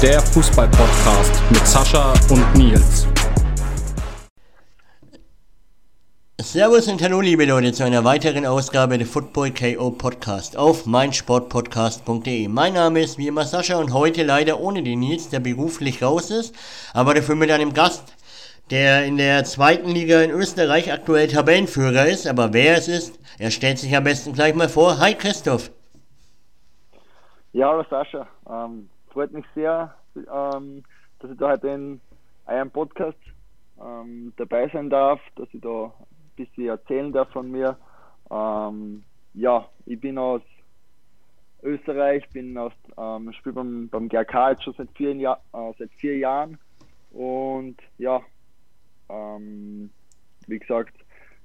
Der Fußball-Podcast mit Sascha und Nils. Servus und hallo liebe Leute zu einer weiteren Ausgabe der Football KO Podcast auf meinsportpodcast.de. Mein Name ist wie immer Sascha und heute leider ohne den Nils, der beruflich raus ist, aber dafür mit einem Gast, der in der zweiten Liga in Österreich aktuell Tabellenführer ist, aber wer es ist, er stellt sich am besten gleich mal vor. Hi Christoph. Ja, hallo Sascha. Ähm, freut mich sehr, ähm, dass ich da heute in eurem Podcast ähm, dabei sein darf, dass ich da ein bisschen erzählen darf von mir. Ähm, ja, ich bin aus Österreich, bin aus, ähm, spiele beim, beim GRK jetzt schon seit vier, Jahr, äh, seit vier Jahren und ja, ähm, wie gesagt,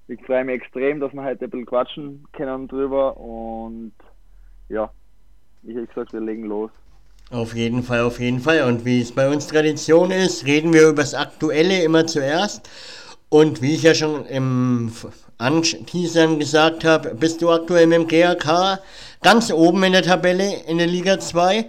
ich freue mich extrem, dass wir heute ein bisschen quatschen können drüber und ja, ich hätte gesagt, wir legen los. Auf jeden Fall, auf jeden Fall. Und wie es bei uns Tradition ist, reden wir über das Aktuelle immer zuerst. Und wie ich ja schon im Anteasern gesagt habe, bist du aktuell mit dem GAK ganz oben in der Tabelle in der Liga 2.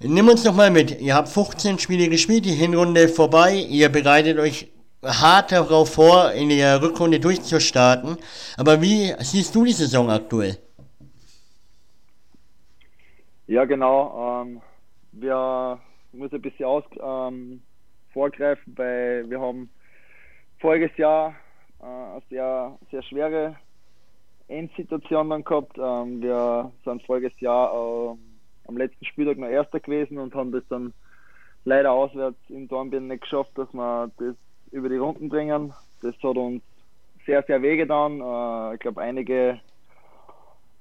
Nimm uns doch mal mit. Ihr habt 15 Spiele gespielt, die Hinrunde vorbei. Ihr bereitet euch hart darauf vor, in der Rückrunde durchzustarten. Aber wie siehst du die Saison aktuell? Ja, genau. Ähm, wir müssen ein bisschen aus, ähm, vorgreifen, weil wir haben voriges Jahr äh, eine sehr, sehr schwere Endsituation dann gehabt. Ähm, wir sind voriges Jahr äh, am letzten Spieltag noch Erster gewesen und haben das dann leider auswärts in Dornbirn nicht geschafft, dass wir das über die Runden bringen. Das hat uns sehr, sehr wehgetan. Äh, ich glaube, einige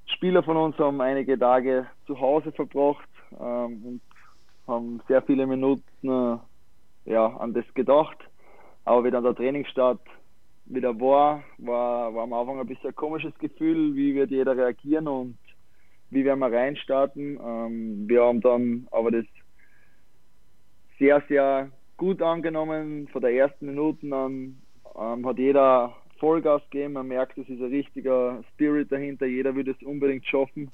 Spieler von uns haben einige Tage zu Hause verbracht ähm, und haben sehr viele Minuten äh, ja, an das gedacht. Aber wie dann der Trainingsstart wieder war, war, war am Anfang ein bisschen ein komisches Gefühl, wie wird jeder reagieren und wie werden wir reinstarten. Ähm, wir haben dann aber das sehr, sehr gut angenommen. Von der ersten Minuten an ähm, hat jeder Vollgas gegeben. Man merkt, es ist ein richtiger Spirit dahinter. Jeder will es unbedingt schaffen.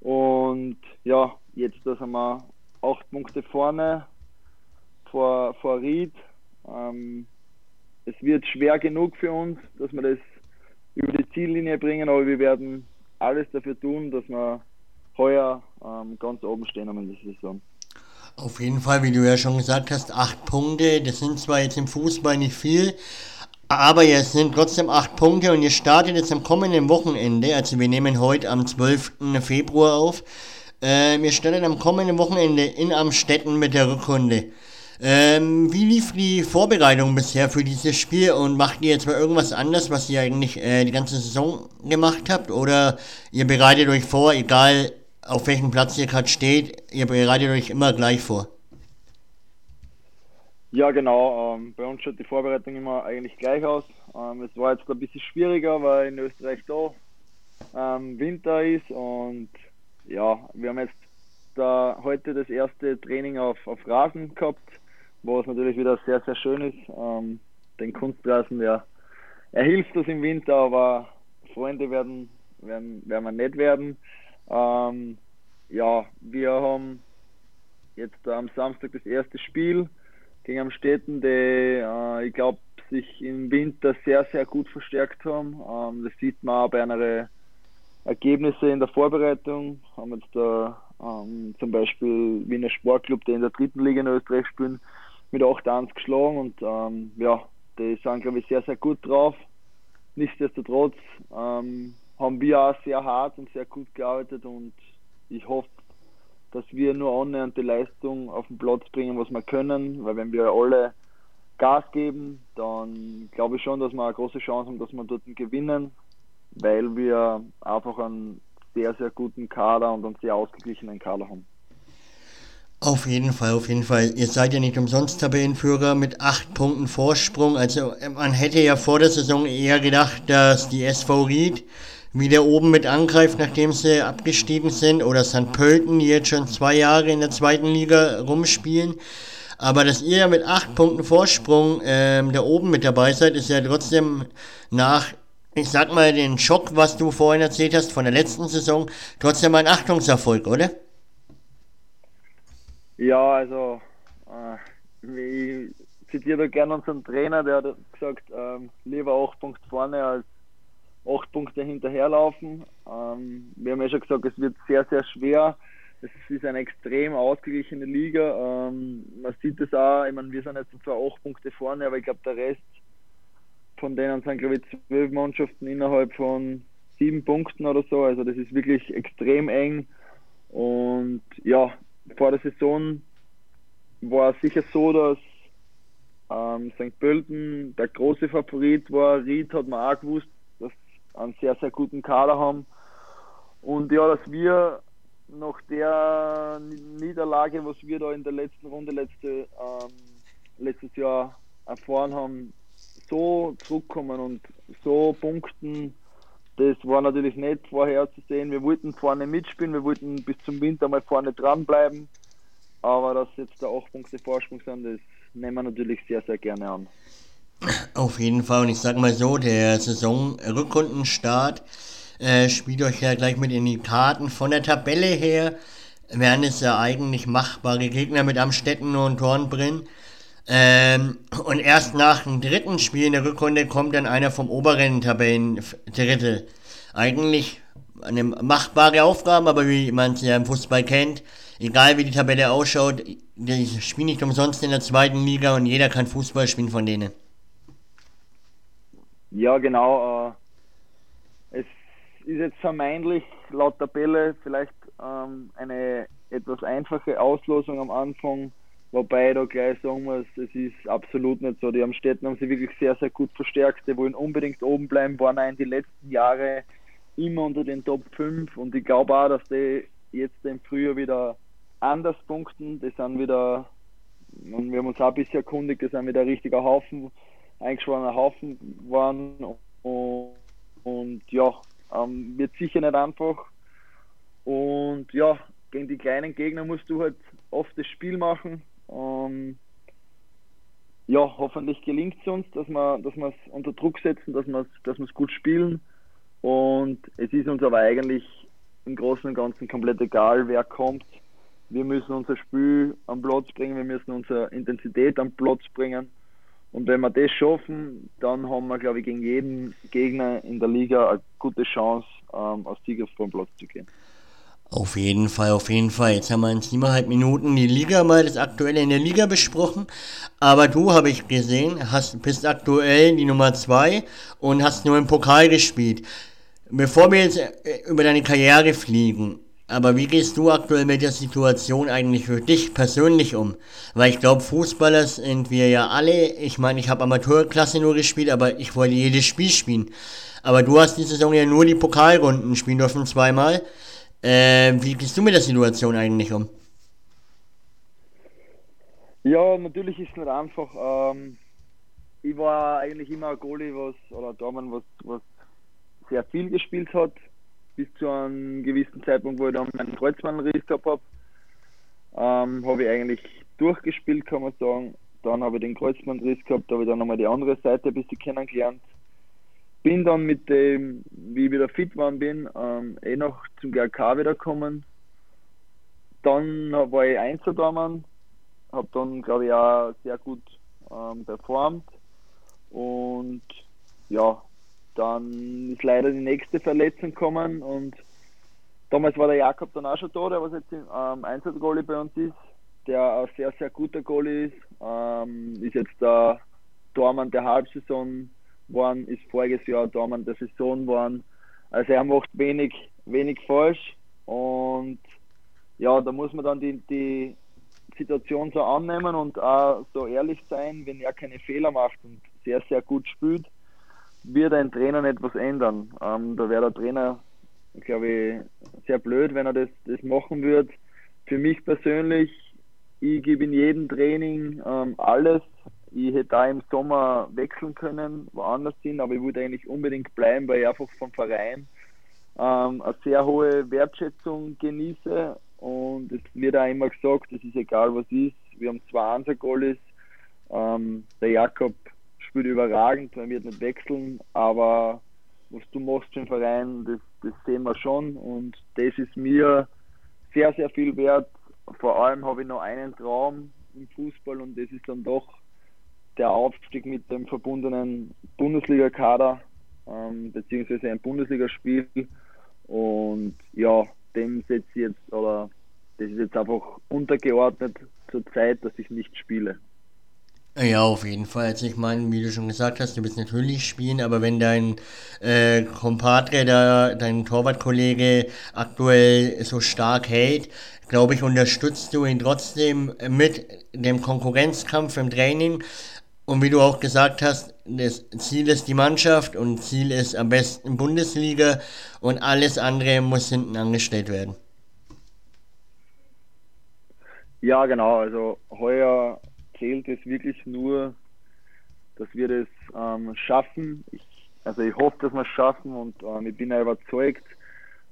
Und ja, jetzt da sind wir acht Punkte vorne vor, vor Ried. Ähm, es wird schwer genug für uns, dass wir das über die Ziellinie bringen, aber wir werden alles dafür tun, dass wir heuer ähm, ganz oben stehen am Ende der Saison. Auf jeden Fall, wie du ja schon gesagt hast, acht Punkte. Das sind zwar jetzt im Fußball nicht viel, aber es sind trotzdem acht Punkte und ihr startet jetzt am kommenden Wochenende. Also wir nehmen heute am 12. Februar auf. Äh, wir starten am kommenden Wochenende in Amstetten mit der Rückrunde. Ähm, wie lief die Vorbereitung bisher für dieses Spiel und macht ihr jetzt mal irgendwas anders, was ihr eigentlich äh, die ganze Saison gemacht habt? Oder ihr bereitet euch vor, egal auf welchem Platz ihr gerade steht, ihr bereitet euch immer gleich vor. Ja, genau. Ähm, bei uns schaut die Vorbereitung immer eigentlich gleich aus. Ähm, es war jetzt ein bisschen schwieriger, weil in Österreich da ähm, Winter ist und ja, wir haben jetzt da heute das erste Training auf, auf Rasen gehabt, wo es natürlich wieder sehr, sehr schön ist. Ähm, den Kunstrasen, der, er hilft uns im Winter, aber Freunde werden, werden, werden wir nicht werden. Ähm, ja, wir haben jetzt am Samstag das erste Spiel gegen Amstetten, die äh, ich glaube sich im Winter sehr, sehr gut verstärkt haben. Ähm, das sieht man auch bei einer Ergebnisse in der Vorbereitung. Haben jetzt da ähm, zum Beispiel Wiener Sportclub, der in der dritten Liga in Österreich spielen, mit 8-1 geschlagen und ähm, ja, die sind glaube ich sehr, sehr gut drauf. Nichtsdestotrotz ähm, haben wir auch sehr hart und sehr gut gearbeitet und ich hoffe, dass wir nur annähernd die Leistung auf den Platz bringen, was wir können, weil wenn wir alle Gas geben, dann glaube ich schon, dass wir eine große Chance haben, dass wir dort gewinnen, weil wir einfach einen sehr, sehr guten Kader und einen sehr ausgeglichenen Kader haben. Auf jeden Fall, auf jeden Fall. Ihr seid ja nicht umsonst Tabellenführer mit acht Punkten Vorsprung. Also man hätte ja vor der Saison eher gedacht, dass die SV Ried wieder oben mit angreift, nachdem sie abgestiegen sind, oder St. Pölten, die jetzt schon zwei Jahre in der zweiten Liga rumspielen. Aber dass ihr ja mit acht Punkten Vorsprung ähm, da oben mit dabei seid, ist ja trotzdem nach, ich sag mal, den Schock, was du vorhin erzählt hast von der letzten Saison, trotzdem ein Achtungserfolg, oder? Ja, also äh, ich zitiere da gerne unseren Trainer, der hat gesagt, ähm, lieber 8 Punkte vorne als 8 Punkte hinterherlaufen. Ähm, wir haben ja schon gesagt, es wird sehr, sehr schwer. Es ist eine extrem ausgeglichene Liga. Ähm, man sieht es auch, ich meine, wir sind jetzt zwar 8 Punkte vorne, aber ich glaube, der Rest von denen sind, glaube ich, zwölf Mannschaften innerhalb von sieben Punkten oder so. Also das ist wirklich extrem eng. Und ja, vor der Saison war es sicher so, dass ähm, St. Pölten der große Favorit war. Ried hat man auch gewusst, dass sie einen sehr, sehr guten Kader haben. Und ja, dass wir nach der Niederlage, was wir da in der letzten Runde letzte, ähm, letztes Jahr erfahren haben, so zurückkommen und so punkten, das war natürlich nicht vorherzusehen. Wir wollten vorne mitspielen, wir wollten bis zum Winter mal vorne dranbleiben. Aber dass jetzt da 8 Punkte Vorsprung sind, das nehmen wir natürlich sehr, sehr gerne an. Auf jeden Fall. Und ich sag mal so, der Saison-Rückrundenstart äh, spielt euch ja gleich mit in die Karten. Von der Tabelle her wären es ja eigentlich machbare Gegner mit Amstetten und Dornbrin. Ähm, und erst nach dem dritten Spiel in der Rückrunde kommt dann einer vom oberen Tabellendrittel. Eigentlich eine machbare Aufgabe, aber wie man es ja im Fußball kennt, egal wie die Tabelle ausschaut, die spielen nicht umsonst in der zweiten Liga und jeder kann Fußball spielen von denen. Ja, genau. Äh, es ist jetzt vermeintlich laut Tabelle vielleicht ähm, eine etwas einfache Auslosung am Anfang Wobei ich da gleich sagen muss, es ist absolut nicht so. Die Amstetten haben sich wirklich sehr, sehr gut verstärkt. Die wollen unbedingt oben bleiben, waren auch in den letzten Jahren immer unter den Top 5 und ich glaube auch, dass die jetzt im Frühjahr wieder anders punkten. Die sind wieder, und wir haben uns auch ein bisschen erkundigt, die sind wieder ein richtiger Haufen, eingeschworener Haufen waren und, und ja, ähm, wird sicher nicht einfach. Und ja, gegen die kleinen Gegner musst du halt oft das Spiel machen. Ähm, ja, hoffentlich gelingt es uns, dass wir dass es unter Druck setzen, dass wir dass es gut spielen. Und es ist uns aber eigentlich im Großen und Ganzen komplett egal, wer kommt. Wir müssen unser Spiel am Platz bringen, wir müssen unsere Intensität am Platz bringen. Und wenn wir das schaffen, dann haben wir, glaube ich, gegen jeden Gegner in der Liga eine gute Chance, ähm, als Sieger vom Platz zu gehen. Auf jeden Fall, auf jeden Fall. Jetzt haben wir in siebeneinhalb Minuten die Liga mal, das Aktuelle in der Liga besprochen. Aber du, habe ich gesehen, hast, bist aktuell die Nummer zwei und hast nur im Pokal gespielt. Bevor wir jetzt äh, über deine Karriere fliegen, aber wie gehst du aktuell mit der Situation eigentlich für dich persönlich um? Weil ich glaube, Fußballer sind wir ja alle. Ich meine, ich habe Amateurklasse nur gespielt, aber ich wollte jedes Spiel spielen. Aber du hast die Saison ja nur die Pokalrunden spielen dürfen, zweimal. Äh, wie gehst du mit der Situation eigentlich um? Ja, natürlich ist es nicht einfach. Ähm, ich war eigentlich immer ein Goalie, was, oder Dormann, was, was sehr viel gespielt hat, bis zu einem gewissen Zeitpunkt, wo ich dann meinen Kreuzbandriss gehabt habe. Ähm, habe ich eigentlich durchgespielt, kann man sagen. Dann habe ich den Kreuzbandriss gehabt, da habe ich dann nochmal die andere Seite ein bisschen kennengelernt bin dann mit dem, wie ich wieder fit geworden bin, ähm, eh noch zum GRK wieder gekommen. Dann war ich Einzeldormann, habe dann, glaube ich, auch sehr gut ähm, performt. Und ja, dann ist leider die nächste Verletzung gekommen und damals war der Jakob dann auch schon da, der was jetzt ähm, Einzelgoalie bei uns ist, der ein sehr, sehr guter Goalie ist, ähm, ist jetzt der Dormann der Halbsaison waren, ist voriges Jahr Dormann der Saison waren. Also er macht wenig, wenig falsch und ja, da muss man dann die, die Situation so annehmen und auch so ehrlich sein, wenn er keine Fehler macht und sehr, sehr gut spielt, wird ein Trainer nicht was ändern. Ähm, da wäre der Trainer, glaube ich, sehr blöd, wenn er das, das machen würde. Für mich persönlich, ich gebe in jedem Training ähm, alles, ich hätte da im Sommer wechseln können, woanders hin, aber ich würde eigentlich unbedingt bleiben, weil ich einfach vom Verein ähm, eine sehr hohe Wertschätzung genieße. Und es wird auch immer gesagt, es ist egal was ist, wir haben zwei Ansagolis, ähm, der Jakob spielt überragend, er wird nicht wechseln, aber was du machst für Verein, das, das sehen wir schon. Und das ist mir sehr, sehr viel wert. Vor allem habe ich noch einen Traum im Fußball und das ist dann doch der Aufstieg mit dem verbundenen Bundesliga-Kader ähm, beziehungsweise ein Bundesligaspiel. Und ja, dem setze ich jetzt, oder das ist jetzt einfach untergeordnet zur Zeit, dass ich nicht spiele. Ja, auf jeden Fall. Also ich meine, wie du schon gesagt hast, du willst natürlich spielen, aber wenn dein äh, Kompadre, da, dein Torwartkollege aktuell so stark hält, glaube ich, unterstützt du ihn trotzdem mit dem Konkurrenzkampf im Training. Und wie du auch gesagt hast, das Ziel ist die Mannschaft und Ziel ist am besten Bundesliga und alles andere muss hinten angestellt werden. Ja, genau. Also heuer zählt es wirklich nur, dass wir das ähm, schaffen. Ich, also ich hoffe, dass wir es schaffen und ähm, ich bin ja überzeugt,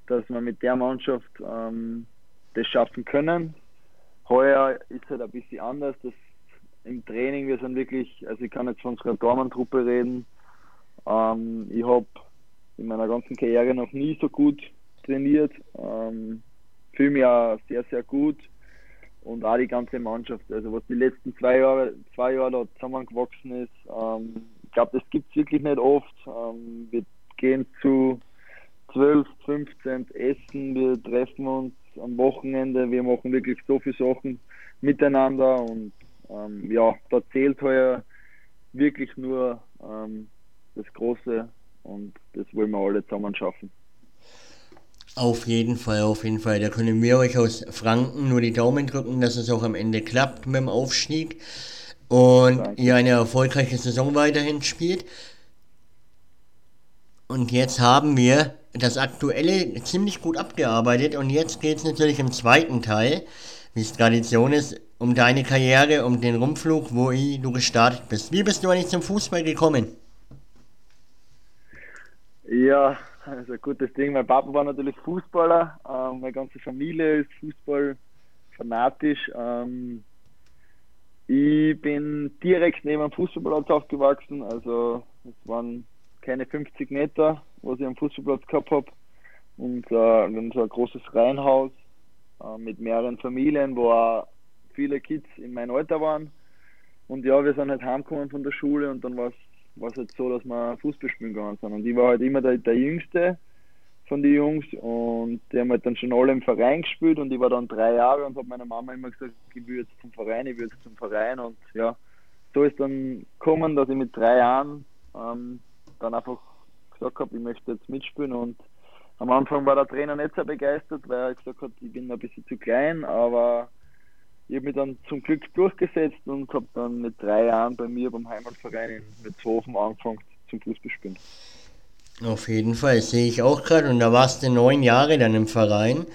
dass wir mit der Mannschaft ähm, das schaffen können. Heuer ist halt ein bisschen anders. Das im Training, wir sind wirklich, also ich kann jetzt von unserer Dormann-Truppe reden. Ähm, ich habe in meiner ganzen Karriere noch nie so gut trainiert. Ähm, fühle mich auch sehr, sehr gut und auch die ganze Mannschaft. Also was die letzten zwei Jahre, zwei Jahre da zusammengewachsen ist, ähm, ich glaube, das gibt es wirklich nicht oft. Ähm, wir gehen zu 12, 15 essen, wir treffen uns am Wochenende, wir machen wirklich so viele Sachen miteinander und ähm, ja, da zählt heuer wirklich nur ähm, das Große und das wollen wir alle zusammen schaffen. Auf jeden Fall, auf jeden Fall. Da können wir euch aus Franken nur die Daumen drücken, dass es auch am Ende klappt mit dem Aufstieg und Danke. ihr eine erfolgreiche Saison weiterhin spielt. Und jetzt haben wir das Aktuelle ziemlich gut abgearbeitet und jetzt geht es natürlich im zweiten Teil, wie es Tradition ist, um deine Karriere, um den Rumflug, wo du gestartet bist. Wie bist du eigentlich zum Fußball gekommen? Ja, also gutes Ding. Mein Papa war natürlich Fußballer. Ähm, meine ganze Familie ist Fußball fanatisch. Ähm, ich bin direkt neben einem Fußballplatz aufgewachsen. Also es waren keine 50 Meter, was ich am Fußballplatz gehabt habe. Und äh, so ein großes Reihenhaus äh, mit mehreren Familien, wo auch viele Kids in meinem Alter waren. Und ja, wir sind halt heimgekommen von der Schule und dann war es halt so, dass wir Fußball spielen gegangen sind. Und ich war halt immer der, der Jüngste von den Jungs und die haben halt dann schon alle im Verein gespielt und ich war dann drei Jahre und habe meiner Mama immer gesagt, ich will jetzt zum Verein, ich will jetzt zum Verein und ja, so ist dann gekommen, dass ich mit drei Jahren ähm, dann einfach gesagt habe, ich möchte jetzt mitspielen und am Anfang war der Trainer nicht sehr begeistert, weil er gesagt hat, ich bin ein bisschen zu klein, aber ich habe mich dann zum Glück durchgesetzt und habe dann mit drei Jahren bei mir beim Heimatverein in Metzhofen angefangen zum Fußballspielen. Auf jeden Fall, sehe ich auch gerade. Und da warst du neun Jahre dann im Verein.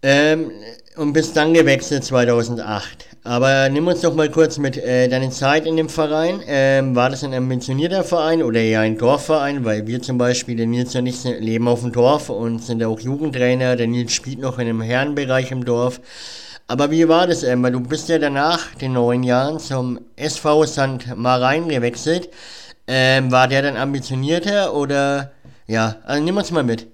Ähm, und bist dann gewechselt 2008. Aber nimm uns doch mal kurz mit äh, deiner Zeit in dem Verein. Ähm, war das ein ambitionierter Verein oder eher ein Dorfverein? Weil wir zum Beispiel, der Nils und ich, leben auf dem Dorf und sind auch Jugendtrainer. Der Nils spielt noch in einem Herrenbereich im Dorf. Aber wie war das, Emma? Du bist ja danach, den neun Jahren, zum SV St. Marein gewechselt. Ähm, war der dann ambitionierter oder ja, also nimm uns mal mit.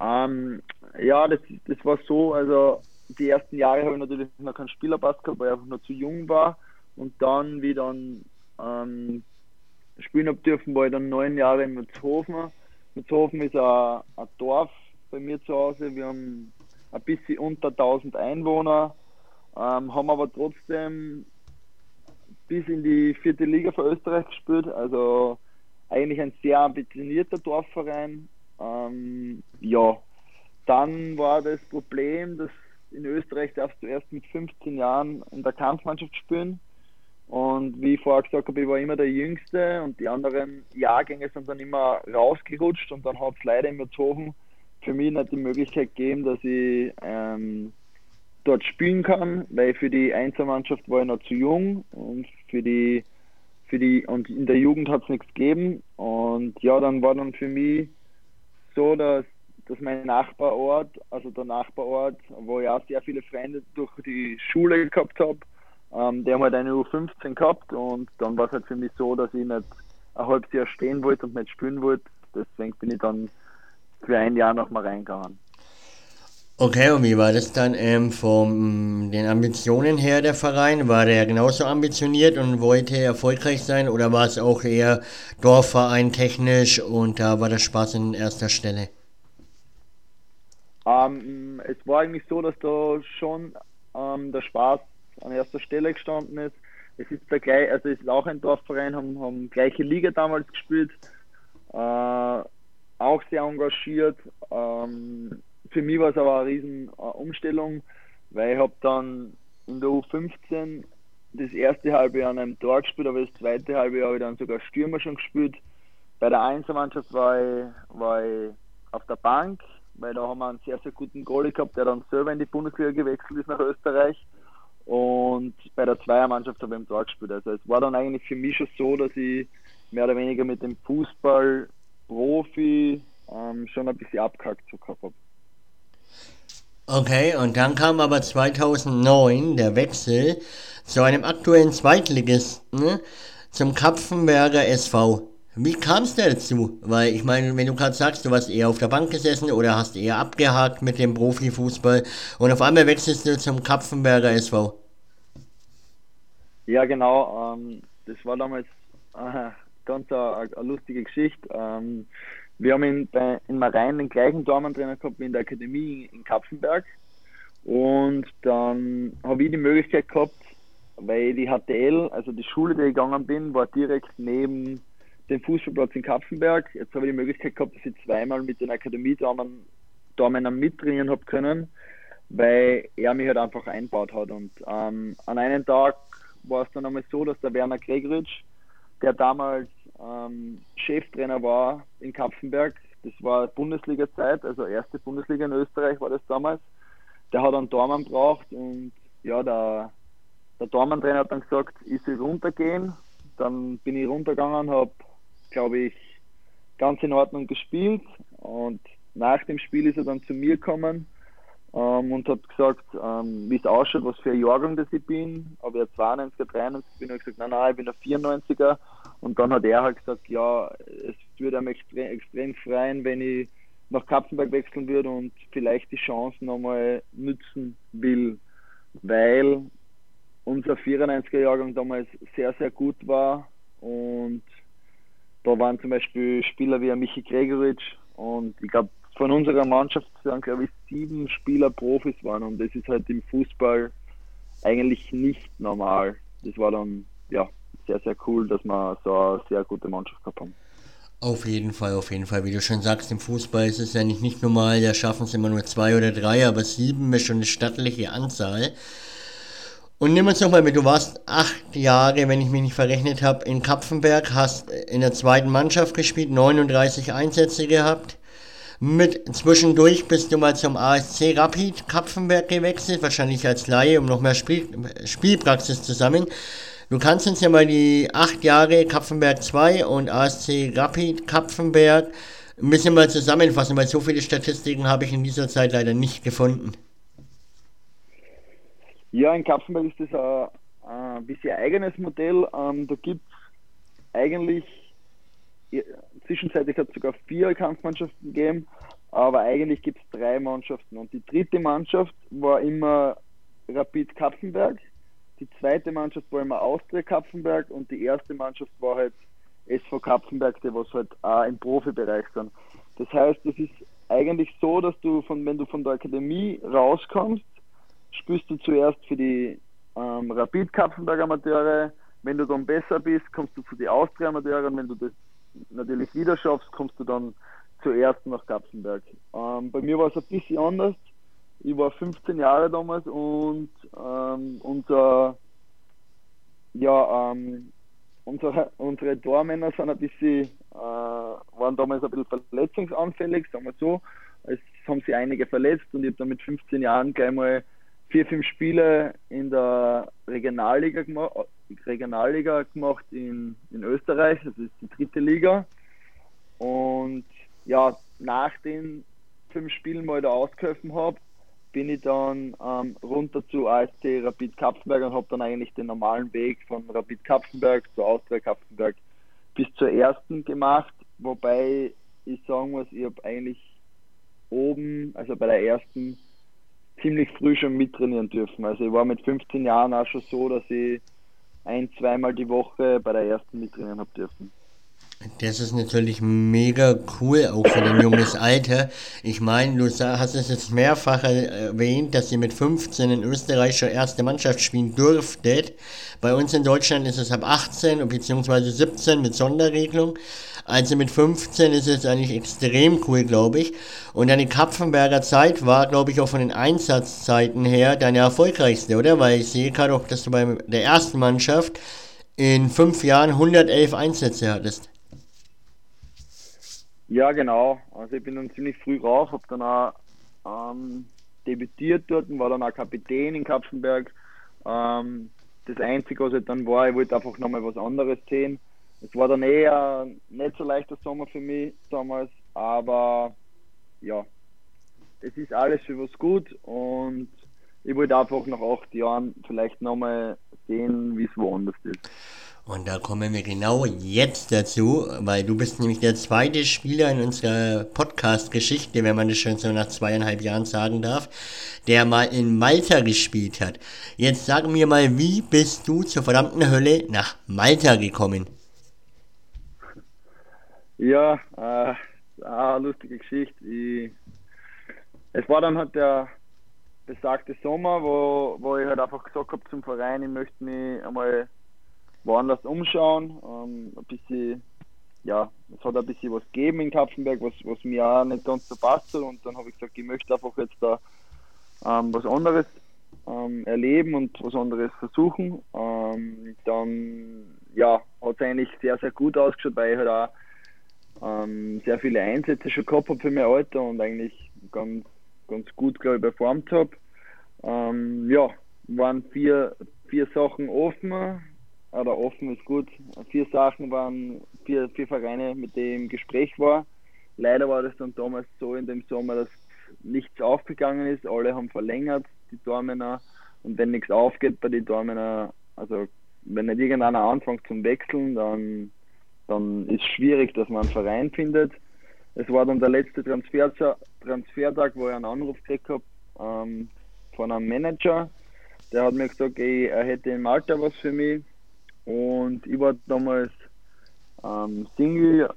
Ähm, ja, das, das war so, also die ersten Jahre habe ich natürlich noch keinen Spielerpass gehabt, weil ich einfach noch zu jung war. Und dann, wie dann ähm, spielen habe dürfen, war ich dann neun Jahre in Mützhofen. Mützhofen ist ein, ein Dorf bei mir zu Hause. Wir haben ein bisschen unter 1000 Einwohner, ähm, haben aber trotzdem bis in die vierte Liga für Österreich gespielt. Also eigentlich ein sehr ambitionierter Dorfverein. Ähm, ja, dann war das Problem, dass in Österreich darfst du erst mit 15 Jahren in der Kampfmannschaft spielen. Und wie ich vorher gesagt habe, ich war immer der Jüngste und die anderen Jahrgänge sind dann immer rausgerutscht und dann hat es leider in Merzhofen für mich nicht die Möglichkeit gegeben, dass ich ähm, dort spielen kann, weil für die Einzelmannschaft war ich noch zu jung und für die für die und in der Jugend hat es nichts gegeben und ja, dann war dann für mich so, dass dass mein Nachbarort, also der Nachbarort, wo ich auch sehr viele Freunde durch die Schule gehabt habe, ähm, der haben halt eine U15 gehabt und dann war es halt für mich so, dass ich nicht ein halbes Jahr stehen wollte und nicht spielen wollte. Deswegen bin ich dann für ein Jahr noch mal reingegangen. Okay, und wie war das dann ähm, von den Ambitionen her der Verein? War der genauso ambitioniert und wollte erfolgreich sein oder war es auch eher Dorfverein technisch und da war der Spaß in erster Stelle? Ähm, es war eigentlich so, dass da schon ähm, der Spaß an erster Stelle gestanden ist. Es ist der gleich, also es ist auch ein Dorfverein, haben, haben gleiche Liga damals gespielt, äh, auch sehr engagiert. Ähm, für mich war es aber eine riesen äh, Umstellung, weil ich habe dann in der U15 das erste halbe Jahr an einem Tor gespielt, aber das zweite halbe Jahr habe ich dann sogar Stürmer schon gespielt. Bei der Einzelmannschaft war ich, war ich auf der Bank, weil da haben wir einen sehr, sehr guten Goalie gehabt, der dann selber in die Bundesliga gewechselt ist nach Österreich. Und bei der Zweiermannschaft habe ich im Tor gespielt. Also es war dann eigentlich für mich schon so, dass ich mehr oder weniger mit dem Fußball Profi ähm, schon ein bisschen abgehackt zu gehabt habe. Okay, und dann kam aber 2009 der Wechsel zu einem aktuellen Zweitligisten, ne, zum Kapfenberger SV. Wie kam es dazu? Weil ich meine, wenn du gerade sagst, du warst eher auf der Bank gesessen oder hast eher abgehakt mit dem Profifußball und auf einmal wechselst du zum Kapfenberger SV. Ja, genau. Ähm, das war damals äh, ganz eine, eine lustige Geschichte. Ähm, wir haben in, bei, in Marein den gleichen Dormantrainer gehabt wie in der Akademie in Kapfenberg. Und dann habe ich die Möglichkeit gehabt, weil die HTL, also die Schule, die ich gegangen bin, war direkt neben dem Fußballplatz in Kapfenberg. Jetzt habe ich die Möglichkeit gehabt, dass ich zweimal mit den Akademie-Damen mittrainieren habe können, weil er mich halt einfach einbaut hat. Und ähm, an einem Tag war es dann einmal so, dass der Werner Gregoritsch, der damals ähm, Cheftrainer war in Kapfenberg. Das war Bundesliga-Zeit, also erste Bundesliga in Österreich war das damals. Der hat einen Tormann braucht und ja, der, der Tormann-Trainer hat dann gesagt, ich soll runtergehen. Dann bin ich runtergegangen, habe, glaube ich, ganz in Ordnung gespielt und nach dem Spiel ist er dann zu mir gekommen ähm, und hat gesagt, ähm, wie es ausschaut, was für ein Jahrgang das ich bin. Aber er 92er, 93 bin. Ich gesagt, nein, nein, ich bin ein 94er. Und dann hat er halt gesagt, ja, es würde ihm extrem, extrem freuen, wenn ich nach Kapfenberg wechseln würde und vielleicht die Chance nochmal nützen will, weil unser 94er Jahrgang damals sehr, sehr gut war und da waren zum Beispiel Spieler wie Michi Gregoritsch und ich glaube, von unserer Mannschaft sind, glaube ich, sieben Spieler Profis waren und das ist halt im Fußball eigentlich nicht normal. Das war dann, ja, sehr, sehr cool, dass wir so eine sehr gute Mannschaft gehabt haben. Auf jeden Fall, auf jeden Fall. Wie du schon sagst, im Fußball ist es ja nicht, nicht normal, da schaffen es immer nur zwei oder drei, aber sieben ist schon eine stattliche Anzahl. Und nimm uns nochmal mit, du warst acht Jahre, wenn ich mich nicht verrechnet habe, in Kapfenberg, hast in der zweiten Mannschaft gespielt, 39 Einsätze gehabt. Mit zwischendurch bist du mal zum ASC Rapid Kapfenberg gewechselt, wahrscheinlich als Laie, um noch mehr Spiel, Spielpraxis zu sammeln. Du kannst uns ja mal die acht Jahre Kapfenberg 2 und ASC Rapid Kapfenberg ein bisschen mal zusammenfassen, weil so viele Statistiken habe ich in dieser Zeit leider nicht gefunden. Ja, in Kapfenberg ist das ein, ein bisschen eigenes Modell. Ähm, da gibt es eigentlich Zwischenzeitlich hat es sogar vier Kampfmannschaften gegeben, aber eigentlich gibt es drei Mannschaften. Und die dritte Mannschaft war immer Rapid Kapfenberg, die zweite Mannschaft war immer Austria Kapfenberg und die erste Mannschaft war halt SV Kapfenberg, die was halt auch im Profibereich sind. Das heißt, es ist eigentlich so, dass du von, wenn du von der Akademie rauskommst, spielst du zuerst für die ähm, Rapid Kapfenberg Amateure. Wenn du dann besser bist, kommst du zu die Austria Amateure und wenn du das natürlich wieder schaffst, kommst du dann zuerst nach Kapfenberg. Ähm, bei mir war es ein bisschen anders. Ich war 15 Jahre damals und ähm, unser, ja, ähm, unsere, unsere Tormänner sind ein bisschen, äh, waren damals ein bisschen verletzungsanfällig, sagen wir so. Es haben sich einige verletzt und ich habe dann mit 15 Jahren gleich mal vier, fünf Spiele in der Regionalliga gemacht, Regionalliga gemacht in, in Österreich, das ist die dritte Liga. Und ja, nach den fünf Spielen, ich da ausgeholfen habe, bin ich dann ähm, runter zu AST Rapid Kapfenberg und habe dann eigentlich den normalen Weg von Rapid Kapfenberg zu Austria Kapfenberg bis zur ersten gemacht, wobei ich sagen muss, ich habe eigentlich oben, also bei der ersten, ziemlich früh schon mittrainieren dürfen. Also ich war mit 15 Jahren auch schon so, dass ich ein, zweimal die Woche bei der ersten mittrainieren habe dürfen. Das ist natürlich mega cool, auch für ein junges Alter. Ich meine, du hast es jetzt mehrfach erwähnt, dass ihr mit 15 in Österreich schon erste Mannschaft spielen durftet. Bei uns in Deutschland ist es ab 18 bzw. 17 mit Sonderregelung. Also mit 15 ist es eigentlich extrem cool, glaube ich. Und deine Kapfenberger Zeit war, glaube ich, auch von den Einsatzzeiten her deine erfolgreichste, oder? Weil ich sehe gerade auch, dass du bei der ersten Mannschaft in fünf Jahren 111 Einsätze hattest. Ja, genau. Also ich bin dann ziemlich früh raus, habe dann auch ähm, debütiert dort, war dann auch Kapitän in Kapfenberg. Ähm, das Einzige, was ich dann war, ich wollte einfach nochmal was anderes sehen. Es war dann eher nicht so leichter Sommer für mich damals, aber ja, es ist alles für was gut und ich wollte einfach nach acht Jahren vielleicht nochmal sehen, wie es woanders ist. Und da kommen wir genau jetzt dazu, weil du bist nämlich der zweite Spieler in unserer Podcast-Geschichte, wenn man das schon so nach zweieinhalb Jahren sagen darf, der mal in Malta gespielt hat. Jetzt sag mir mal, wie bist du zur verdammten Hölle nach Malta gekommen? Ja, äh, eine lustige Geschichte. Ich, es war dann halt der besagte Sommer, wo, wo ich halt einfach gesagt habe zum Verein, ich möchte mich einmal woanders umschauen. Ähm, ein bisschen, ja, es hat ein bisschen was gegeben in Kapfenberg, was, was mir auch nicht ganz so passt. Und dann habe ich gesagt, ich möchte einfach jetzt da ähm, was anderes ähm, erleben und was anderes versuchen. Ähm, dann ja, hat es eigentlich sehr, sehr gut ausgeschaut, weil ich halt auch ähm, sehr viele Einsätze schon gehabt habe für mein Alter und eigentlich ganz, ganz gut, glaube ich, performt habe. Ähm, ja, waren vier, vier Sachen offen, oder offen ist gut. Vier Sachen waren, vier, vier Vereine, mit denen Gespräch war. Leider war das dann damals so in dem Sommer, dass nichts aufgegangen ist. Alle haben verlängert, die Dormener. Und wenn nichts aufgeht bei den Dormener, also wenn nicht irgendeiner anfängt zum Wechseln, dann, dann ist es schwierig, dass man einen Verein findet. Es war dann der letzte Transfer, Transfertag, wo ich einen Anruf gekriegt habe ähm, von einem Manager. Der hat mir gesagt, ey, er hätte in Malta was für mich und ich war damals ähm, Single,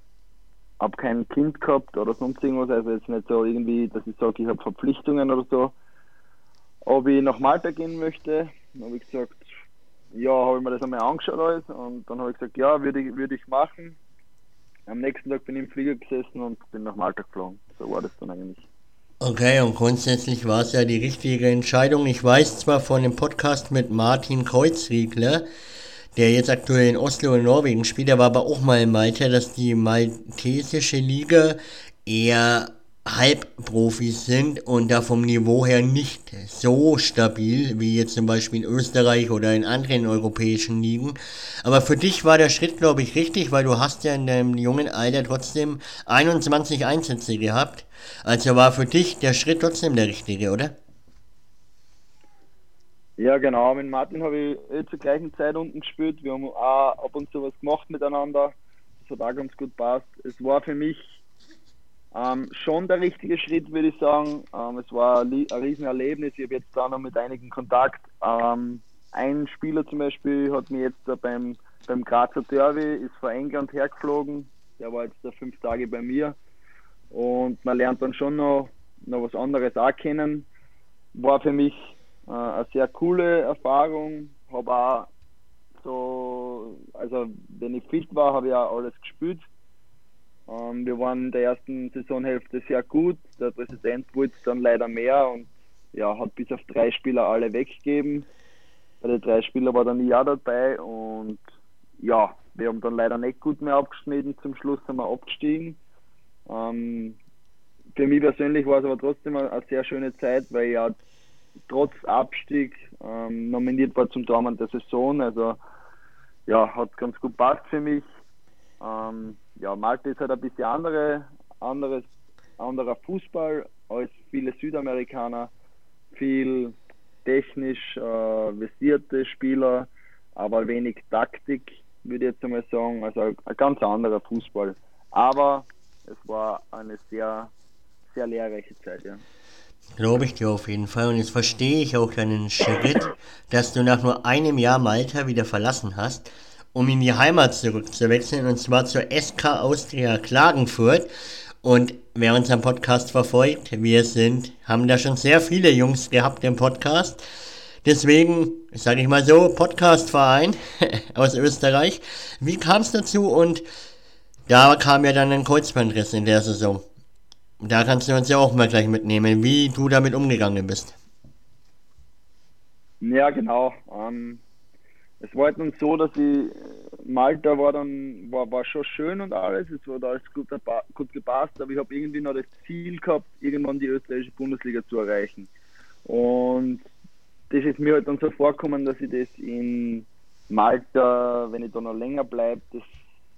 habe kein Kind gehabt oder sonst irgendwas, also jetzt nicht so irgendwie, dass ich sage, ich habe Verpflichtungen oder so. Ob ich nach Malta gehen möchte, habe ich gesagt, ja, habe ich mir das einmal angeschaut alles und dann habe ich gesagt, ja, würde ich, würde ich machen. Am nächsten Tag bin ich im Flieger gesessen und bin nach Malta geflogen. So war das dann eigentlich. Okay, und grundsätzlich war es ja die richtige Entscheidung. Ich weiß zwar von dem Podcast mit Martin Kreuzriegler, der jetzt aktuell in Oslo in Norwegen spielt, der war aber auch mal in Malta, dass die maltesische Liga eher Halbprofis sind und da vom Niveau her nicht so stabil wie jetzt zum Beispiel in Österreich oder in anderen europäischen Ligen. Aber für dich war der Schritt, glaube ich, richtig, weil du hast ja in deinem jungen Alter trotzdem 21 Einsätze gehabt. Also war für dich der Schritt trotzdem der richtige, oder? Ja, genau. Mit Martin habe ich eh zur gleichen Zeit unten gespielt. Wir haben auch ab und zu was gemacht miteinander. Das hat auch ganz gut passt. Es war für mich ähm, schon der richtige Schritt, würde ich sagen. Ähm, es war ein, Riesenerlebnis. Ich habe jetzt da noch mit einigen Kontakt. Ähm, ein Spieler zum Beispiel hat mir jetzt da beim, beim Grazer Derby, ist vor England hergeflogen. Der war jetzt da fünf Tage bei mir. Und man lernt dann schon noch, noch was anderes auch kennen. War für mich äh, eine sehr coole Erfahrung. Habe auch so, also wenn ich fit war, habe ich auch alles gespielt. Ähm, wir waren in der ersten Saisonhälfte sehr gut. Der Präsident wollte dann leider mehr und ja, hat bis auf drei Spieler alle weggegeben. Bei den drei Spielern war dann auch dabei und ja, wir haben dann leider nicht gut mehr abgeschnitten. Zum Schluss sind wir abgestiegen. Ähm, für mich persönlich war es aber trotzdem eine, eine sehr schöne Zeit, weil ich ja trotz Abstieg ähm, nominiert war zum Tormann der Saison. Also ja, hat ganz gut passt für mich. Ähm, ja, Malta ist halt ein bisschen andere, anderes, anderer Fußball als viele Südamerikaner. Viel technisch äh, versierte Spieler, aber wenig Taktik, würde ich jetzt einmal sagen. Also ein ganz anderer Fußball. Aber es war eine sehr, sehr lehrreiche Zeit, ja. Glaube ich dir auf jeden Fall. Und jetzt verstehe ich auch deinen Schritt, dass du nach nur einem Jahr Malta wieder verlassen hast, um in die Heimat zurückzuwechseln, und zwar zur SK Austria Klagenfurt. Und wer unseren Podcast verfolgt, wir sind, haben da schon sehr viele Jungs gehabt im Podcast. Deswegen, sage ich mal so, Podcastverein aus Österreich. Wie kam es dazu? Und da kam ja dann ein Kreuzbandriss in der Saison. Da kannst du uns ja auch mal gleich mitnehmen, wie du damit umgegangen bist. Ja, genau. Ähm, es war halt dann so, dass ich Malta war dann war, war schon schön und alles, es war alles gut, gut gepasst, aber ich habe irgendwie noch das Ziel gehabt, irgendwann die österreichische Bundesliga zu erreichen. Und das ist mir halt dann so vorkommen, dass ich das in Malta, wenn ich da noch länger bleibe, das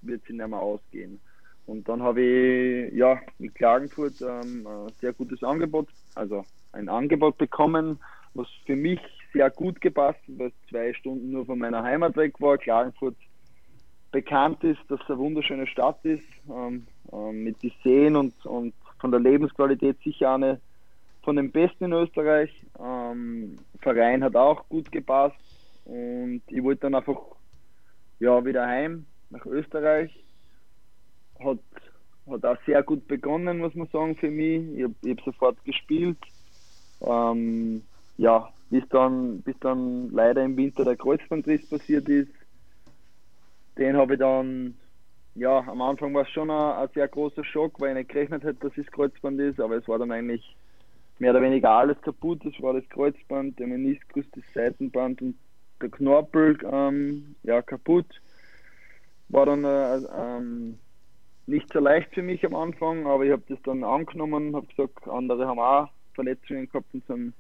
wird sich nicht mehr ausgehen. Und dann habe ich ja in Klagenfurt ähm, ein sehr gutes Angebot, also ein Angebot bekommen, was für mich sehr gut gepasst, weil es zwei Stunden nur von meiner Heimat weg war. Klagenfurt bekannt ist, dass es eine wunderschöne Stadt ist, ähm, ähm, mit den Seen und, und von der Lebensqualität sicher eine von den besten in Österreich. Ähm, Verein hat auch gut gepasst und ich wollte dann einfach ja, wieder heim nach Österreich hat, hat auch sehr gut begonnen, muss man sagen, für mich. Ich habe hab sofort gespielt. Ähm, ja, bis dann, bis dann leider im Winter der Kreuzbandriss passiert ist. Den habe ich dann, ja, am Anfang war es schon ein, ein, sehr großer Schock, weil ich nicht gerechnet hätte, dass es Kreuzband ist, aber es war dann eigentlich mehr oder weniger alles kaputt. Es war das Kreuzband, der Meniskus, das Seitenband und der Knorpel ähm, ja, kaputt. War dann äh, ähm, nicht so leicht für mich am Anfang, aber ich habe das dann angenommen, habe gesagt, andere haben auch Verletzungen gehabt und sind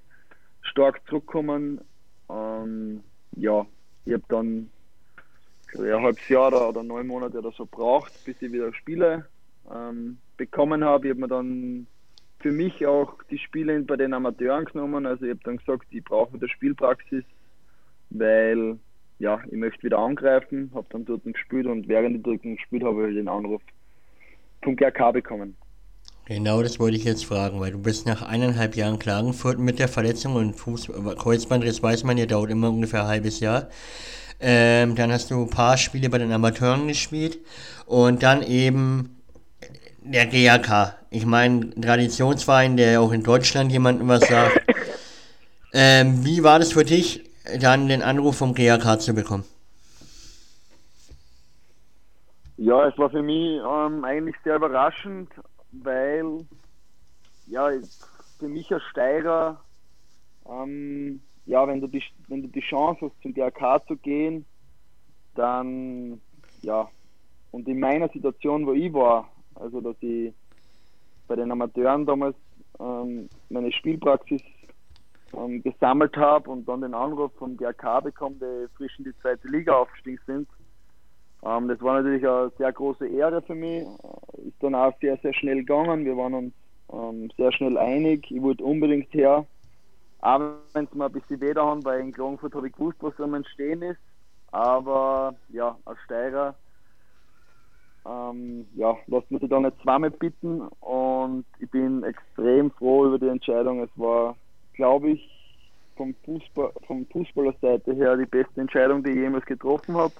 stark zurückgekommen. Ähm, ja, ich habe dann ein halbes Jahr oder, oder, neun Monate oder so braucht, bis ich wieder Spiele ähm, bekommen habe. Ich habe mir dann für mich auch die Spiele bei den Amateuren genommen. Also ich habe dann gesagt, ich brauche wieder Spielpraxis, weil ja, ich möchte wieder angreifen, habe dann dort gespielt und während ich dort gespielt habe, ich den Anruf GRK bekommen. Genau, das wollte ich jetzt fragen, weil du bist nach eineinhalb Jahren Klagenfurt mit der Verletzung und Fuß Kreuzbandriss weiß man ja, dauert immer ungefähr ein halbes Jahr. Ähm, dann hast du ein paar Spiele bei den Amateuren gespielt und dann eben der GRK. Ich meine, Traditionsverein, der auch in Deutschland jemandem was sagt. Ähm, wie war das für dich, dann den Anruf vom GRK zu bekommen? Ja, es war für mich ähm, eigentlich sehr überraschend, weil ja, für mich als Steirer, ähm, ja, wenn du, die, wenn du die Chance hast, zum DRK zu gehen, dann, ja, und in meiner Situation, wo ich war, also dass ich bei den Amateuren damals ähm, meine Spielpraxis ähm, gesammelt habe und dann den Anruf vom DRK bekommen, die frisch in die zweite Liga aufgestiegen sind, ähm, das war natürlich eine sehr große Ehre für mich. Ist dann auch sehr, sehr schnell gegangen. Wir waren uns ähm, sehr schnell einig. Ich wollte unbedingt her. Auch wenn es mir ein bisschen weh haben, weil in Klagenfurt habe ich gewusst, was am Entstehen ist. Aber ja, als Steirer ähm, ja, lasst mich da nicht zweimal bitten und ich bin extrem froh über die Entscheidung. Es war, glaube ich, vom, Fußball, vom Fußballerseite her die beste Entscheidung, die ich jemals getroffen habe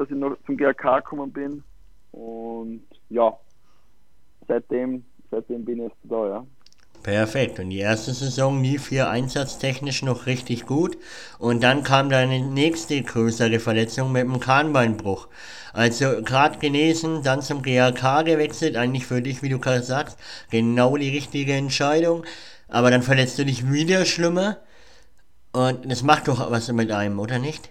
dass ich noch zum GRK gekommen bin. Und ja, seitdem, seitdem bin ich jetzt da, ja. Perfekt. Und die erste Saison lief hier einsatztechnisch noch richtig gut. Und dann kam deine nächste größere Verletzung mit dem Kahnbeinbruch. Also gerade genesen, dann zum GRK gewechselt. Eigentlich für dich, wie du gerade sagst, genau die richtige Entscheidung. Aber dann verletzt du dich wieder schlimmer. Und das macht doch was mit einem, oder nicht?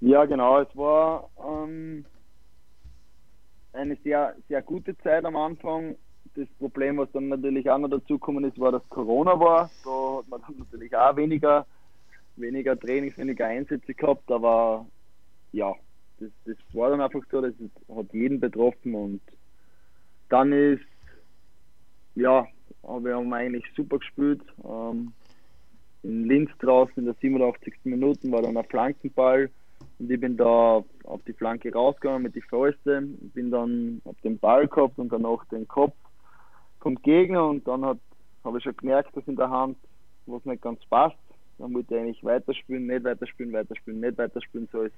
Ja, genau. Es war ähm, eine sehr, sehr gute Zeit am Anfang. Das Problem, was dann natürlich auch noch dazugekommen ist, war, dass Corona war. Da hat man dann natürlich auch weniger, weniger Trainings, weniger Einsätze gehabt. Aber ja, das, das war dann einfach so, das hat jeden betroffen. Und dann ist, ja, wir haben eigentlich super gespielt. Ähm, in Linz draußen in der 87. Minute war dann ein Flankenball und ich bin da auf die Flanke rausgegangen mit die Fäuste, bin dann auf den Ball gehabt und dann auch den Kopf vom Gegner und dann habe ich schon gemerkt, dass in der Hand was nicht ganz passt. Dann wollte ich eigentlich weiterspielen, nicht weiterspielen, weiterspielen, nicht weiterspielen. So ist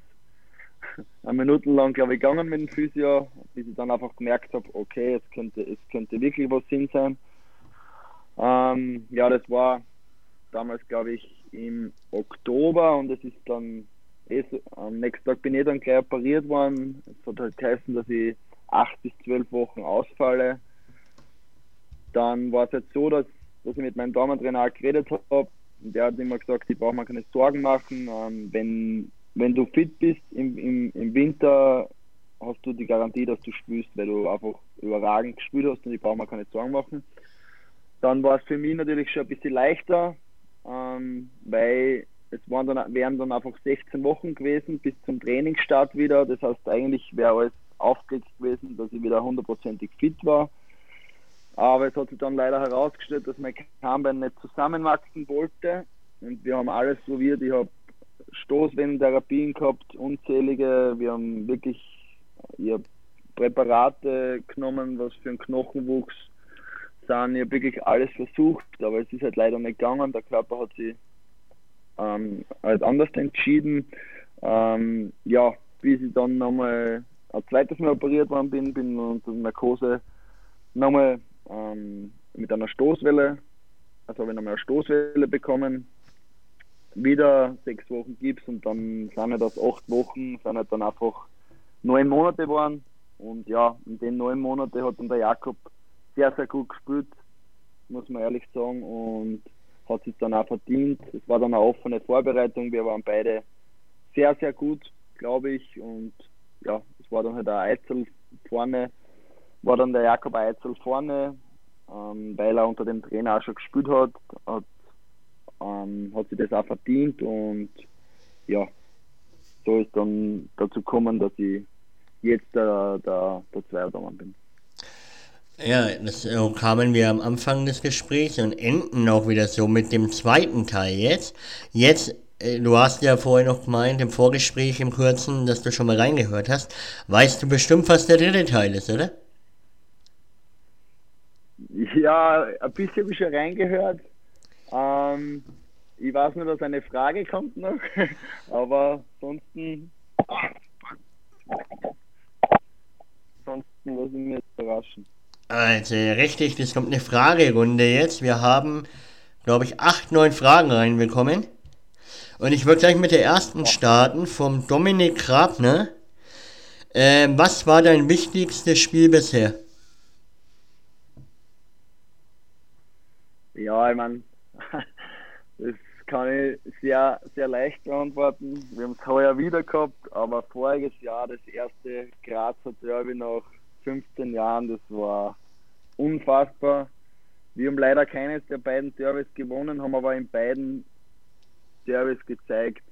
eine Minute lang, glaube ich, gegangen mit dem Physio, bis ich dann einfach gemerkt habe, okay, es könnte, es könnte wirklich was Sinn sein. Ähm, ja, das war damals, glaube ich, im Oktober und es ist dann, eh am nächsten Tag bin ich dann gleich operiert worden. Es hat halt geheißen, dass ich acht bis zwölf Wochen ausfalle. Dann war es jetzt so, dass, dass ich mit meinem Daumentrainer geredet habe. Der hat immer gesagt, ich brauche mir keine Sorgen machen. Ähm, wenn, wenn du fit bist im, im, im Winter, hast du die Garantie, dass du spielst, weil du einfach überragend gespielt hast und ich brauche mir keine Sorgen machen. Dann war es für mich natürlich schon ein bisschen leichter, ähm, weil es waren dann, wären dann einfach 16 Wochen gewesen bis zum Trainingsstart wieder. Das heißt, eigentlich wäre alles aufgelegt gewesen, dass ich wieder hundertprozentig fit war. Aber es hat sich dann leider herausgestellt, dass mein Kammbein nicht zusammenwachsen wollte. Und wir haben alles probiert. Ich habe Stoßwellentherapien gehabt, unzählige. Wir haben wirklich ich hab Präparate genommen, was für einen Knochenwuchs sind. Ich habe wirklich alles versucht, aber es ist halt leider nicht gegangen. Der Körper hat sich ähm, halt anders entschieden. Ähm, ja, bis ich dann nochmal ein zweites Mal operiert worden bin, bin unter Narkose nochmal ähm, mit einer Stoßwelle, also habe ich nochmal eine Stoßwelle bekommen, wieder sechs Wochen Gips und dann sind halt aus acht Wochen, sind halt dann einfach neun Monate geworden. Und ja, in den neun Monaten hat dann der Jakob sehr, sehr gut gespielt, muss man ehrlich sagen. Und hat sich dann auch verdient. Es war dann eine offene Vorbereitung, wir waren beide sehr, sehr gut, glaube ich und ja, es war dann halt ein Eizel vorne, war dann der Jakob Eizel vorne, ähm, weil er unter dem Trainer auch schon gespielt hat, hat, ähm, hat sich das auch verdient und ja, so ist dann dazu gekommen, dass ich jetzt der, der, der Zweierdommer bin. Ja, das so kamen wir am Anfang des Gesprächs und enden auch wieder so mit dem zweiten Teil jetzt. Jetzt äh, du hast ja vorher noch gemeint, im Vorgespräch im Kurzen, dass du schon mal reingehört hast. Weißt du bestimmt, was der dritte Teil ist, oder? Ja, ein bisschen habe ich schon reingehört. Ähm, ich weiß nur, dass eine Frage kommt noch, aber ansonsten, ansonsten lasse ich mich jetzt überraschen. Also, richtig, das kommt eine Fragerunde jetzt. Wir haben, glaube ich, acht, neun Fragen reinbekommen. Und ich würde gleich mit der ersten starten, vom Dominik Grabner. Äh, was war dein wichtigstes Spiel bisher? Ja, ich meine, das kann ich sehr, sehr leicht beantworten. Wir haben es heuer wieder gehabt, aber voriges Jahr das erste Grazer Derby nach 15 Jahren, das war unfassbar. Wir haben leider keines der beiden Derbys gewonnen, haben aber in beiden Service gezeigt,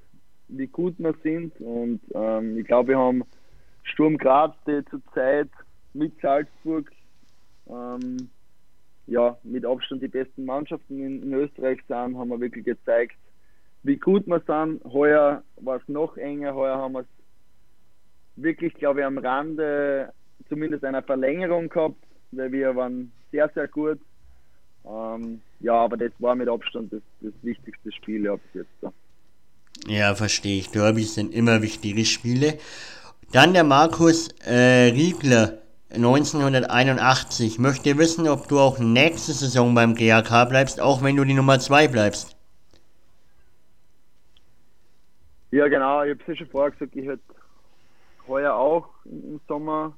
wie gut wir sind. Und ähm, ich glaube, wir haben Sturm Graz, die zurzeit mit Salzburg ähm, ja, mit Abstand die besten Mannschaften in, in, Österreich sind, haben wir wirklich gezeigt, wie gut wir sind. Heuer war es noch enger, heuer haben wir es wirklich, glaube ich, am Rande zumindest einer Verlängerung gehabt, weil wir waren sehr, sehr gut. Ähm, ja, aber das war mit Abstand das, das wichtigste Spiel ja, bis jetzt. Da. Ja, verstehe ich. Derbys sind immer wichtige Spiele. Dann der Markus äh, Riegler, 1981. Möchte wissen, ob du auch nächste Saison beim GAK bleibst, auch wenn du die Nummer 2 bleibst. Ja, genau. Ich habe es ja schon vorher gesagt, ich hätte heuer auch im Sommer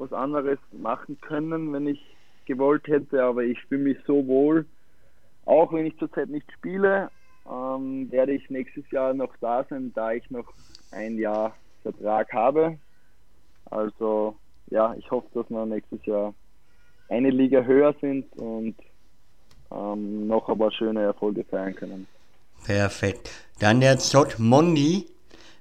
was anderes machen können, wenn ich gewollt hätte, aber ich fühle mich so wohl, auch wenn ich zurzeit nicht spiele, ähm, werde ich nächstes Jahr noch da sein, da ich noch ein Jahr Vertrag habe. Also ja, ich hoffe, dass wir nächstes Jahr eine Liga höher sind und ähm, noch ein paar schöne Erfolge feiern können. Perfekt. Dann der Zott Mondi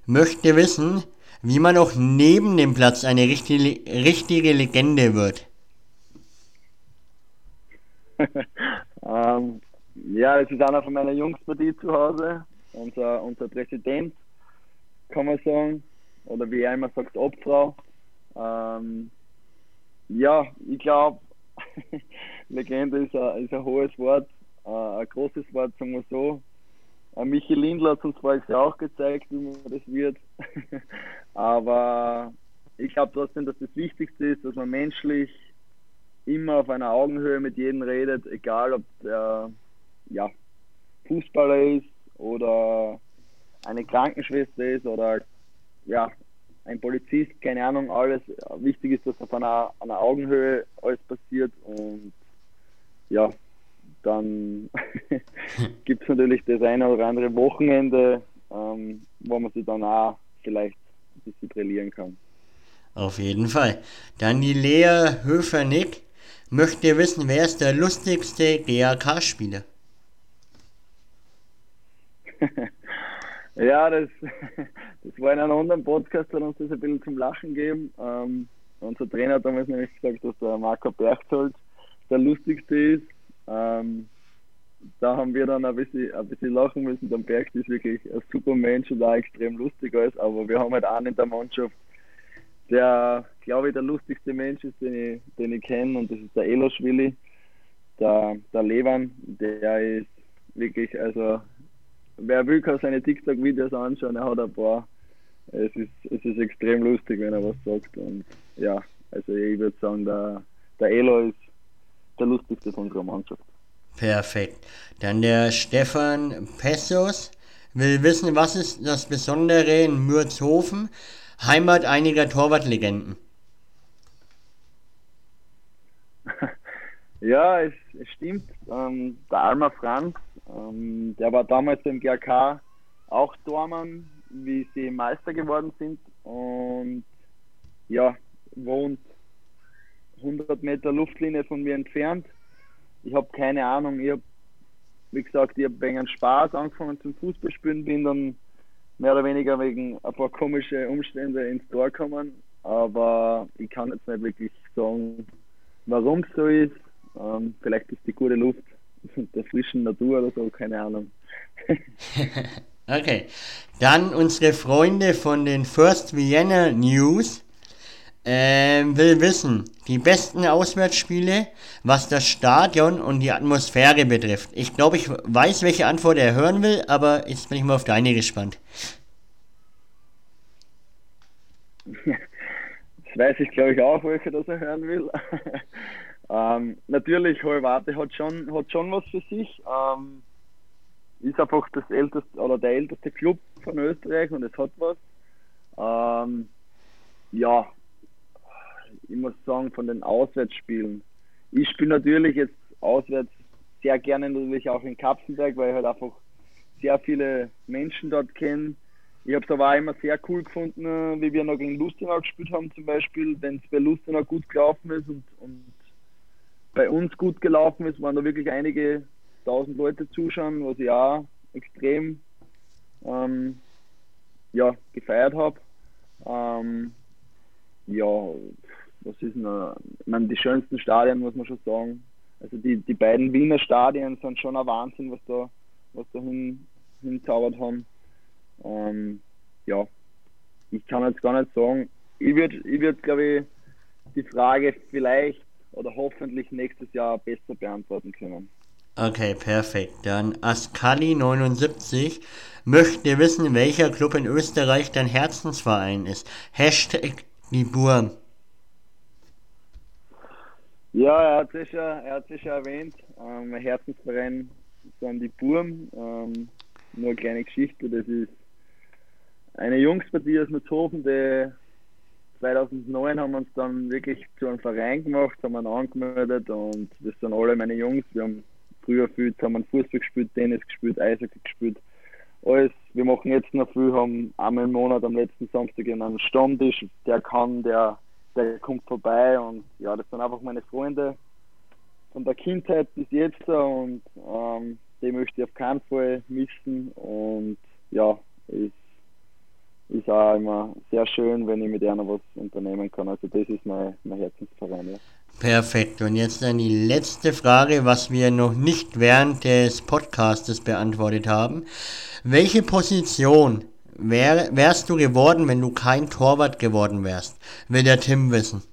möchte wissen, wie man auch neben dem Platz eine richtige, richtige Legende wird. ähm, ja, das ist einer von meiner Jungs bei dir zu Hause, unser, unser Präsident, kann man sagen, oder wie er immer sagt, Obfrau. Ähm, ja, ich glaube, Legende ist ein, ist ein hohes Wort, äh, ein großes Wort, sagen wir so. Äh, Michi Lindler hat uns Jahr auch gezeigt, wie man das wird. Aber ich glaube trotzdem, dass das Wichtigste ist, dass man menschlich immer auf einer Augenhöhe mit jedem redet, egal ob der ja, Fußballer ist oder eine Krankenschwester ist oder ja, ein Polizist, keine Ahnung, alles. Wichtig ist, dass auf einer, einer Augenhöhe alles passiert und ja, dann gibt es natürlich das eine oder andere Wochenende, ähm, wo man sich dann auch vielleicht ein bisschen brillieren kann. Auf jeden Fall. Dann die Lea Höfer-Nick möchte wissen, wer ist der lustigste GAK-Spieler? ja, das, das war in einem anderen Podcast, hat uns das ein bisschen zum Lachen gegeben. Ähm, unser Trainer hat damals nämlich gesagt, dass der Marco Berchtold der lustigste ist. Ähm, da haben wir dann ein bisschen, ein bisschen lachen müssen. Der Berg ist wirklich ein super Mensch und auch extrem lustig alles, aber wir haben halt einen in der Mannschaft, der, glaube ich, der lustigste Mensch ist, den ich, den ich kenne, und das ist der Eloschwili, der, der Levan, der ist wirklich, also wer will, kann seine TikTok-Videos anschauen, er hat ein paar. Es ist, es ist extrem lustig, wenn er was sagt. Und ja, also ich würde sagen, der, der Elo ist der lustigste von unserer Mannschaft. Perfekt. Dann der Stefan Pessos will wissen, was ist das Besondere in Mürzhofen, Heimat einiger Torwartlegenden? Ja, es, es stimmt. Ähm, der Alma Franz, ähm, der war damals im GRK auch Tormann, wie sie Meister geworden sind und ja, wohnt 100 Meter Luftlinie von mir entfernt. Ich habe keine Ahnung, ich habe, wie gesagt, ich habe wegen Spaß angefangen zum Fußballspielen, bin dann mehr oder weniger wegen ein paar komische Umstände ins Tor gekommen, aber ich kann jetzt nicht wirklich sagen, warum es so ist. Ähm, vielleicht ist die gute Luft der frischen Natur oder so, keine Ahnung. okay, dann unsere Freunde von den First Vienna News ähm, will wissen, die besten Auswärtsspiele, was das Stadion und die Atmosphäre betrifft. Ich glaube, ich weiß, welche Antwort er hören will, aber jetzt bin ich mal auf deine gespannt. Das weiß ich, glaube ich, auch, welche das er hören will. ähm, natürlich, Holwarte hat schon, hat schon was für sich. Ähm, ist einfach das älteste oder der älteste Club von Österreich und es hat was. Ähm, ja, ich muss sagen, von den Auswärtsspielen. Ich spiele natürlich jetzt auswärts sehr gerne natürlich auch in Kapfenberg, weil ich halt einfach sehr viele Menschen dort kenne. Ich habe es aber auch immer sehr cool gefunden, wie wir noch gegen Lustenau gespielt haben zum Beispiel. Wenn es bei Lustenau gut gelaufen ist und, und bei uns gut gelaufen ist, waren da wirklich einige tausend Leute zuschauen, was ich auch extrem ähm, ja, gefeiert habe. Ähm, ja, was ist denn, ich meine, die schönsten Stadien, muss man schon sagen. Also die, die beiden Wiener Stadien sind schon ein Wahnsinn, was da, was da hin, hinzaubert haben. Ähm, ja, ich kann jetzt gar nicht sagen. Ich würde, ich würd, glaube ich, die Frage vielleicht oder hoffentlich nächstes Jahr besser beantworten können. Okay, perfekt. Dann Askali79 möchte wissen, welcher Club in Österreich dein Herzensverein ist. Hashtag die Burm. Ja, er hat es ja, er hat es ja erwähnt. Ähm, mein Herzensverein sind die Burm. Ähm, nur eine kleine Geschichte. Das ist eine Jungspartie aus Nutzhofen, die 2009 haben wir uns dann wirklich zu einem Verein gemacht, haben wir angemeldet und das sind alle meine Jungs. Wir haben früher viel haben Fußball gespielt, Tennis gespielt, Eishockey gespielt. Alles. Wir machen jetzt noch viel, haben einmal im Monat am letzten Samstag einen Stammtisch, der kann, der der kommt vorbei und ja, das sind einfach meine Freunde von der Kindheit bis jetzt und ähm, die möchte ich auf keinen Fall missen und ja, ist, ist auch immer sehr schön, wenn ich mit einer was unternehmen kann. Also das ist mein, mein Herzensverein. Ja. Perfekt. Und jetzt dann die letzte Frage, was wir noch nicht während des Podcastes beantwortet haben. Welche Position Wär, wärst du geworden, wenn du kein Torwart geworden wärst? Will der Tim wissen.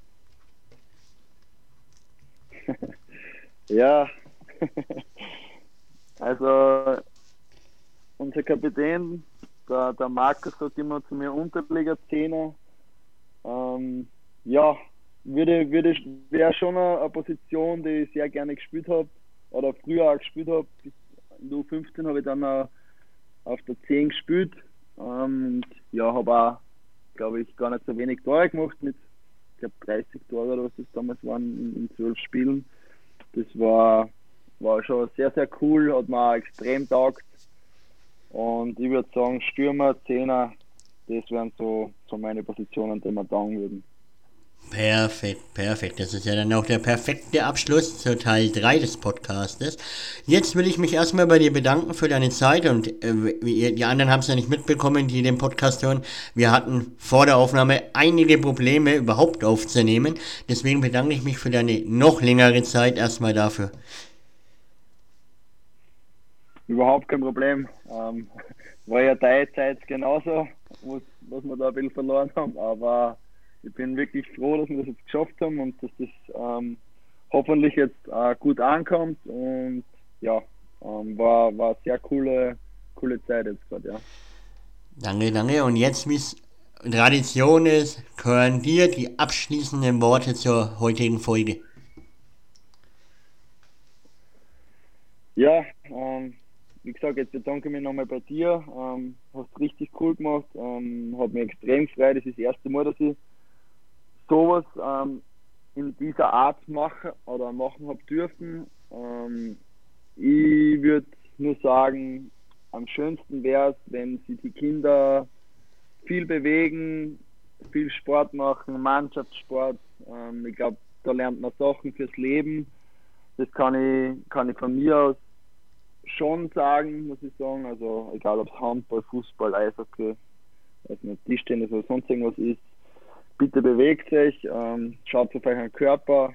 Ja, also unser Kapitän, der, der Markus sagt immer zu mir Unterleger-Zehner. Ähm, ja, würde, würde, wäre schon eine, eine, Position, die ich sehr gerne gespielt habe oder früher auch gespielt habe. In der U15 habe ich dann auf der 10 gespielt. Und ja, habe auch, glaube ich, gar nicht so wenig Tore gemacht mit, ich glaube, 30 Tore oder was das damals waren in, 12 Spielen. Das war, war schon sehr, sehr cool, hat mir auch extrem taugt. Und ich würde sagen, Stürmer, Zehner, das wären so, so meine Positionen, die mir taugen würden. Perfekt, perfekt. Das ist ja dann auch der perfekte Abschluss zu Teil 3 des Podcastes. Jetzt will ich mich erstmal bei dir bedanken für deine Zeit und äh, die anderen haben es ja nicht mitbekommen, die den Podcast hören. Wir hatten vor der Aufnahme einige Probleme überhaupt aufzunehmen. Deswegen bedanke ich mich für deine noch längere Zeit erstmal dafür. Überhaupt kein Problem. Ähm, war ja deine Zeit genauso, was, was wir da ein bisschen verloren haben, aber ich bin wirklich froh, dass wir das jetzt geschafft haben und dass das ähm, hoffentlich jetzt äh, gut ankommt und ja, ähm, war, war eine sehr coole, coole Zeit jetzt gerade, ja. Danke, danke. Und jetzt, wie es Tradition ist, hören dir die abschließenden Worte zur heutigen Folge. Ja, ähm, wie gesagt, jetzt bedanke ich mich nochmal bei dir. Ähm, hast richtig cool gemacht. Ähm, hat mich extrem gefreut. Das ist das erste Mal, dass ich sowas ähm, in dieser Art machen oder machen habe dürfen. Ähm, ich würde nur sagen, am schönsten wäre es, wenn sich die Kinder viel bewegen, viel Sport machen, Mannschaftssport. Ähm, ich glaube, da lernt man Sachen fürs Leben. Das kann ich, kann ich von mir aus schon sagen, muss ich sagen. Also egal ob es Handball, Fußball, Eishockey, also Tischtennis oder sonst irgendwas ist bitte bewegt euch, ähm, schaut auf euren Körper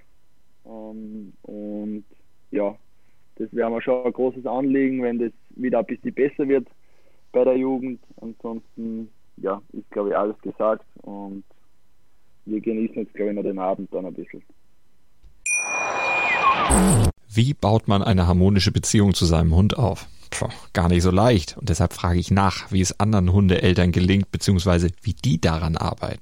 ähm, und ja, das wäre mir schon ein großes Anliegen, wenn das wieder ein bisschen besser wird bei der Jugend. Ansonsten, ja, ist glaube ich alles gesagt und wir genießen jetzt glaube ich noch den Abend dann ein bisschen. Wie baut man eine harmonische Beziehung zu seinem Hund auf? Puh, gar nicht so leicht. Und deshalb frage ich nach, wie es anderen Hundeeltern gelingt, beziehungsweise wie die daran arbeiten.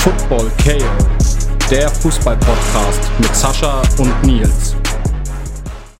Football KO, der Fußball-Podcast mit Sascha und Nils.